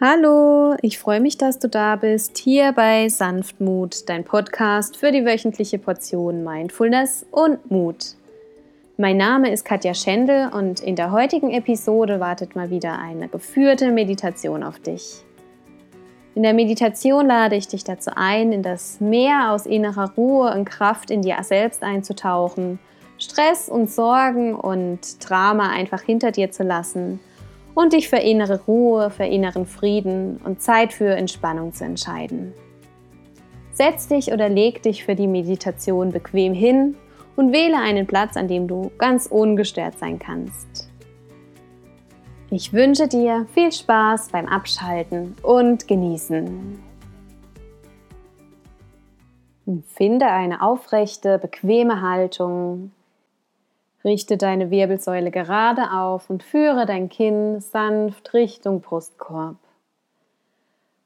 Hallo, ich freue mich, dass du da bist, hier bei Sanftmut, dein Podcast für die wöchentliche Portion Mindfulness und Mut. Mein Name ist Katja Schendel und in der heutigen Episode wartet mal wieder eine geführte Meditation auf dich. In der Meditation lade ich dich dazu ein, in das Meer aus innerer Ruhe und Kraft in dir selbst einzutauchen, Stress und Sorgen und Drama einfach hinter dir zu lassen und dich für innere Ruhe, für inneren Frieden und Zeit für Entspannung zu entscheiden. Setz dich oder leg dich für die Meditation bequem hin und wähle einen Platz, an dem du ganz ungestört sein kannst. Ich wünsche dir viel Spaß beim Abschalten und Genießen. Finde eine aufrechte, bequeme Haltung. Richte deine Wirbelsäule gerade auf und führe dein Kinn sanft Richtung Brustkorb.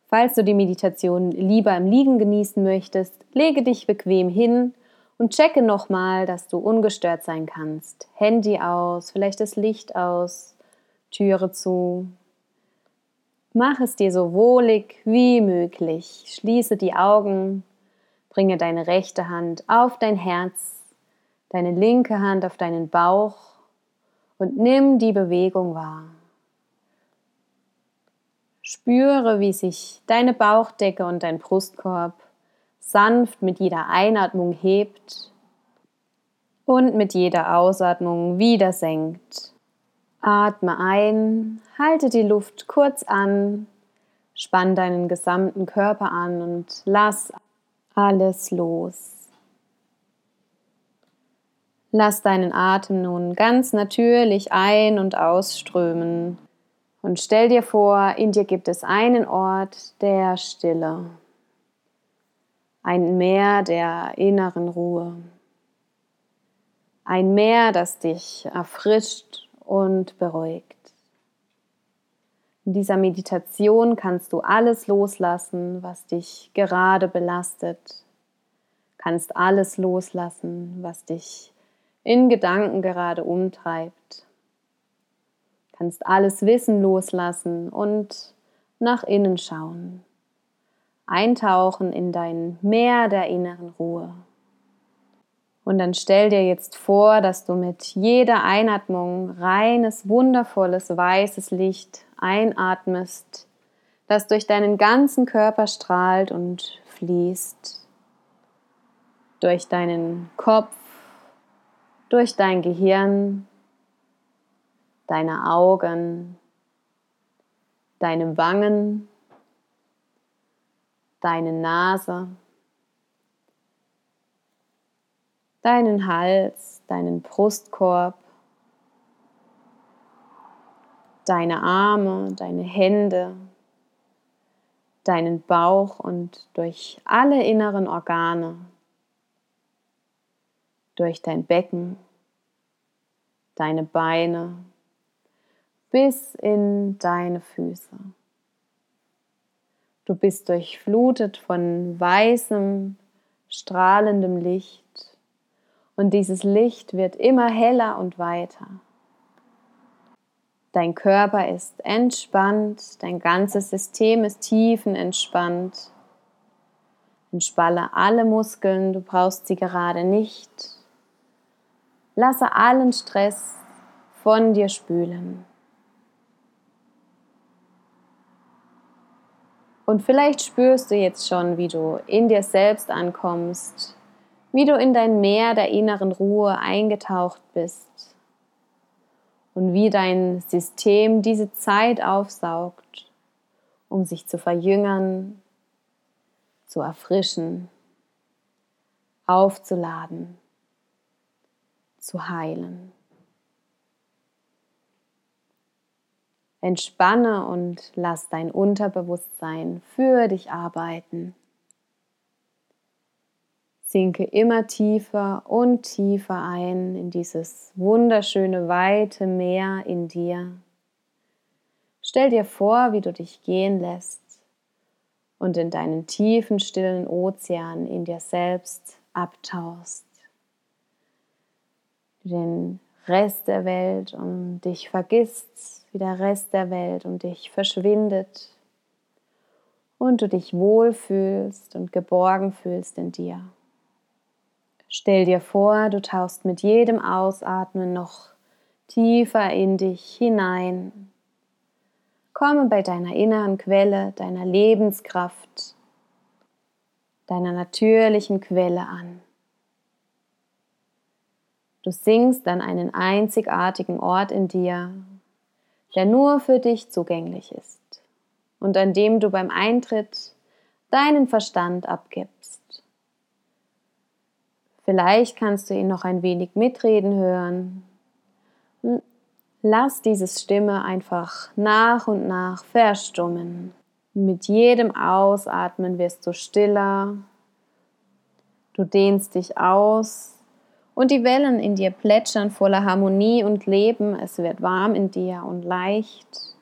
Falls du die Meditation lieber im Liegen genießen möchtest, lege dich bequem hin und checke nochmal, dass du ungestört sein kannst. Handy aus, vielleicht das Licht aus, Türe zu. Mach es dir so wohlig wie möglich. Schließe die Augen, bringe deine rechte Hand auf dein Herz, deine linke Hand auf deinen Bauch und nimm die Bewegung wahr. Spüre, wie sich deine Bauchdecke und dein Brustkorb sanft mit jeder Einatmung hebt und mit jeder Ausatmung wieder senkt. Atme ein, halte die Luft kurz an, spann deinen gesamten Körper an und lass alles los. Lass deinen Atem nun ganz natürlich ein- und ausströmen und stell dir vor, in dir gibt es einen Ort der Stille ein Meer der inneren Ruhe. Ein Meer, das dich erfrischt und beruhigt. In dieser Meditation kannst du alles loslassen, was dich gerade belastet. Kannst alles loslassen, was dich in Gedanken gerade umtreibt. Kannst alles Wissen loslassen und nach innen schauen eintauchen in dein Meer der inneren Ruhe. Und dann stell dir jetzt vor, dass du mit jeder Einatmung reines, wundervolles, weißes Licht einatmest, das durch deinen ganzen Körper strahlt und fließt. Durch deinen Kopf, durch dein Gehirn, deine Augen, deine Wangen, deine Nase, deinen Hals, deinen Brustkorb, deine Arme, deine Hände, deinen Bauch und durch alle inneren Organe, durch dein Becken, deine Beine bis in deine Füße. Du bist durchflutet von weißem, strahlendem Licht und dieses Licht wird immer heller und weiter. Dein Körper ist entspannt, dein ganzes System ist tiefenentspannt. Entspanne alle Muskeln, du brauchst sie gerade nicht. Lasse allen Stress von dir spülen. Und vielleicht spürst du jetzt schon, wie du in dir selbst ankommst, wie du in dein Meer der inneren Ruhe eingetaucht bist und wie dein System diese Zeit aufsaugt, um sich zu verjüngern, zu erfrischen, aufzuladen, zu heilen. Entspanne und lass dein Unterbewusstsein für dich arbeiten. Sinke immer tiefer und tiefer ein in dieses wunderschöne weite Meer in dir. Stell dir vor, wie du dich gehen lässt und in deinen tiefen, stillen Ozean in dir selbst abtauchst. Den Rest der Welt um dich vergisst wie der Rest der Welt um dich verschwindet, und du dich wohlfühlst und geborgen fühlst in dir. Stell dir vor, du tauchst mit jedem Ausatmen noch tiefer in dich hinein. Komme bei deiner inneren Quelle, deiner Lebenskraft, deiner natürlichen Quelle an. Du singst an einen einzigartigen Ort in dir, der nur für dich zugänglich ist und an dem du beim Eintritt deinen Verstand abgibst. Vielleicht kannst du ihn noch ein wenig mitreden hören. Lass diese Stimme einfach nach und nach verstummen. Mit jedem Ausatmen wirst du stiller. Du dehnst dich aus und die Wellen in dir plätschern voller Harmonie und Leben. Es wird warm in dir und leicht.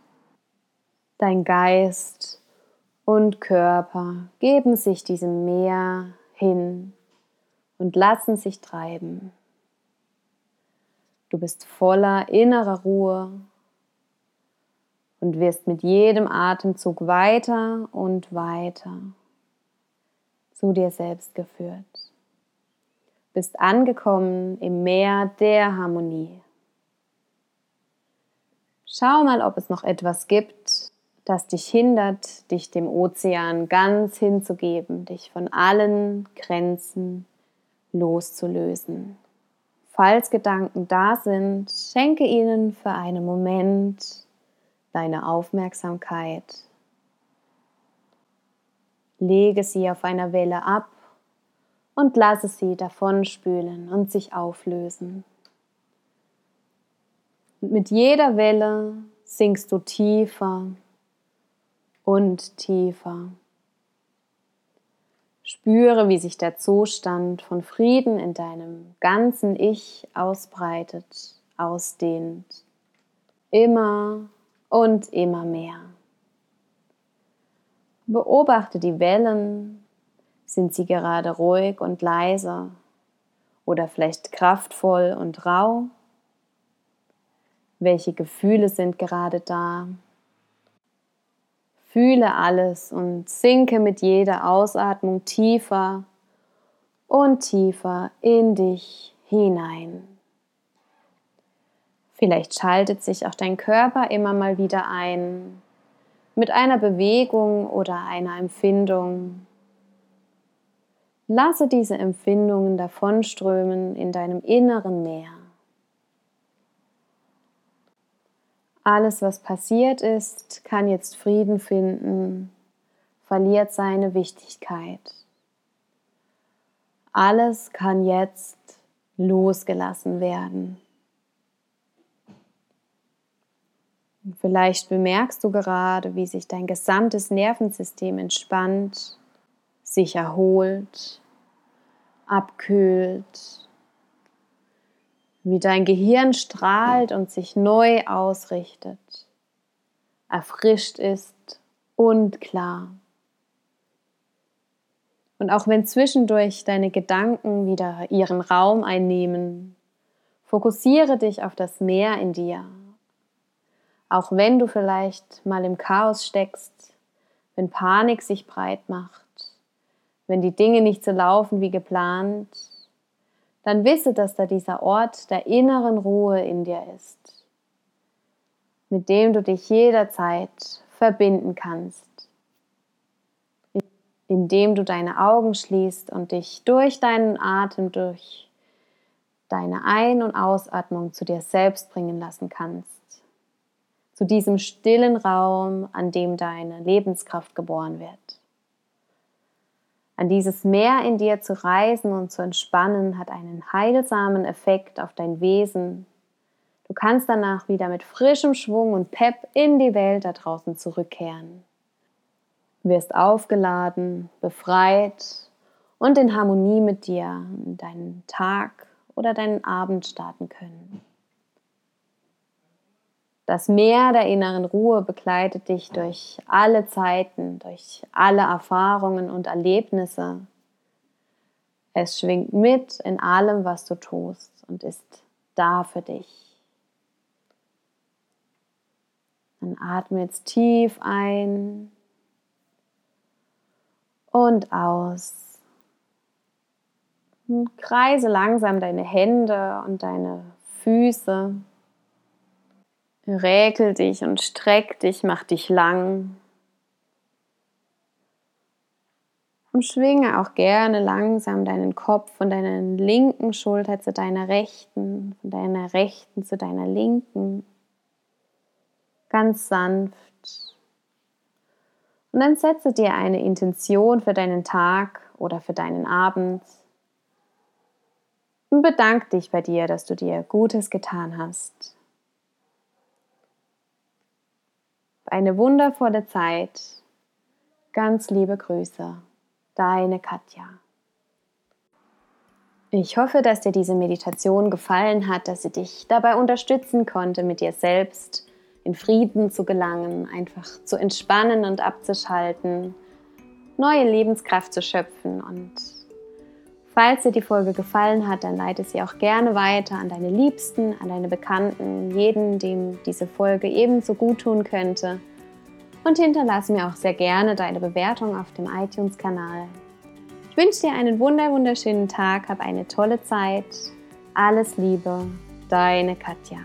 Dein Geist und Körper geben sich diesem Meer hin und lassen sich treiben. Du bist voller innerer Ruhe und wirst mit jedem Atemzug weiter und weiter zu dir selbst geführt. Bist angekommen im Meer der Harmonie. Schau mal, ob es noch etwas gibt, das dich hindert, dich dem Ozean ganz hinzugeben, dich von allen Grenzen loszulösen. Falls Gedanken da sind, schenke ihnen für einen Moment deine Aufmerksamkeit. Lege sie auf einer Welle ab und lasse sie davonspülen und sich auflösen. Und mit jeder Welle sinkst du tiefer und tiefer. Spüre, wie sich der Zustand von Frieden in deinem ganzen Ich ausbreitet, ausdehnt. Immer und immer mehr. Beobachte die Wellen. Sind sie gerade ruhig und leise oder vielleicht kraftvoll und rau? Welche Gefühle sind gerade da? Fühle alles und sinke mit jeder Ausatmung tiefer und tiefer in dich hinein. Vielleicht schaltet sich auch dein Körper immer mal wieder ein mit einer Bewegung oder einer Empfindung. Lasse diese Empfindungen davonströmen in deinem inneren Meer. Alles, was passiert ist, kann jetzt Frieden finden, verliert seine Wichtigkeit. Alles kann jetzt losgelassen werden. Vielleicht bemerkst du gerade, wie sich dein gesamtes Nervensystem entspannt, sich erholt, abkühlt wie dein Gehirn strahlt und sich neu ausrichtet, erfrischt ist und klar. Und auch wenn zwischendurch deine Gedanken wieder ihren Raum einnehmen, fokussiere dich auf das Meer in dir. Auch wenn du vielleicht mal im Chaos steckst, wenn Panik sich breit macht, wenn die Dinge nicht so laufen wie geplant, dann wisse, dass da dieser Ort der inneren Ruhe in dir ist, mit dem du dich jederzeit verbinden kannst, indem du deine Augen schließt und dich durch deinen Atem, durch deine Ein- und Ausatmung zu dir selbst bringen lassen kannst, zu diesem stillen Raum, an dem deine Lebenskraft geboren wird. An dieses Meer in dir zu reisen und zu entspannen hat einen heilsamen Effekt auf dein Wesen. Du kannst danach wieder mit frischem Schwung und Pep in die Welt da draußen zurückkehren. Du wirst aufgeladen, befreit und in Harmonie mit dir deinen Tag oder deinen Abend starten können. Das Meer der inneren Ruhe begleitet dich durch alle Zeiten, durch alle Erfahrungen und Erlebnisse. Es schwingt mit in allem, was du tust und ist da für dich. Dann atme jetzt tief ein und aus. Und kreise langsam deine Hände und deine Füße. Räkel dich und streck dich, mach dich lang. Und schwinge auch gerne langsam deinen Kopf von deiner linken Schulter zu deiner rechten, von deiner rechten zu deiner linken. Ganz sanft. Und dann setze dir eine Intention für deinen Tag oder für deinen Abend. Und bedank dich bei dir, dass du dir Gutes getan hast. Eine wundervolle Zeit. Ganz liebe Grüße. Deine Katja. Ich hoffe, dass dir diese Meditation gefallen hat, dass sie dich dabei unterstützen konnte, mit dir selbst in Frieden zu gelangen, einfach zu entspannen und abzuschalten, neue Lebenskraft zu schöpfen. Und falls dir die Folge gefallen hat, dann leite sie auch gerne weiter an deine Liebsten, an deine Bekannten, jeden, dem diese Folge ebenso gut tun könnte. Und hinterlasse mir auch sehr gerne deine Bewertung auf dem iTunes-Kanal. Ich wünsche dir einen wunder wunderschönen Tag, hab eine tolle Zeit. Alles Liebe, deine Katja.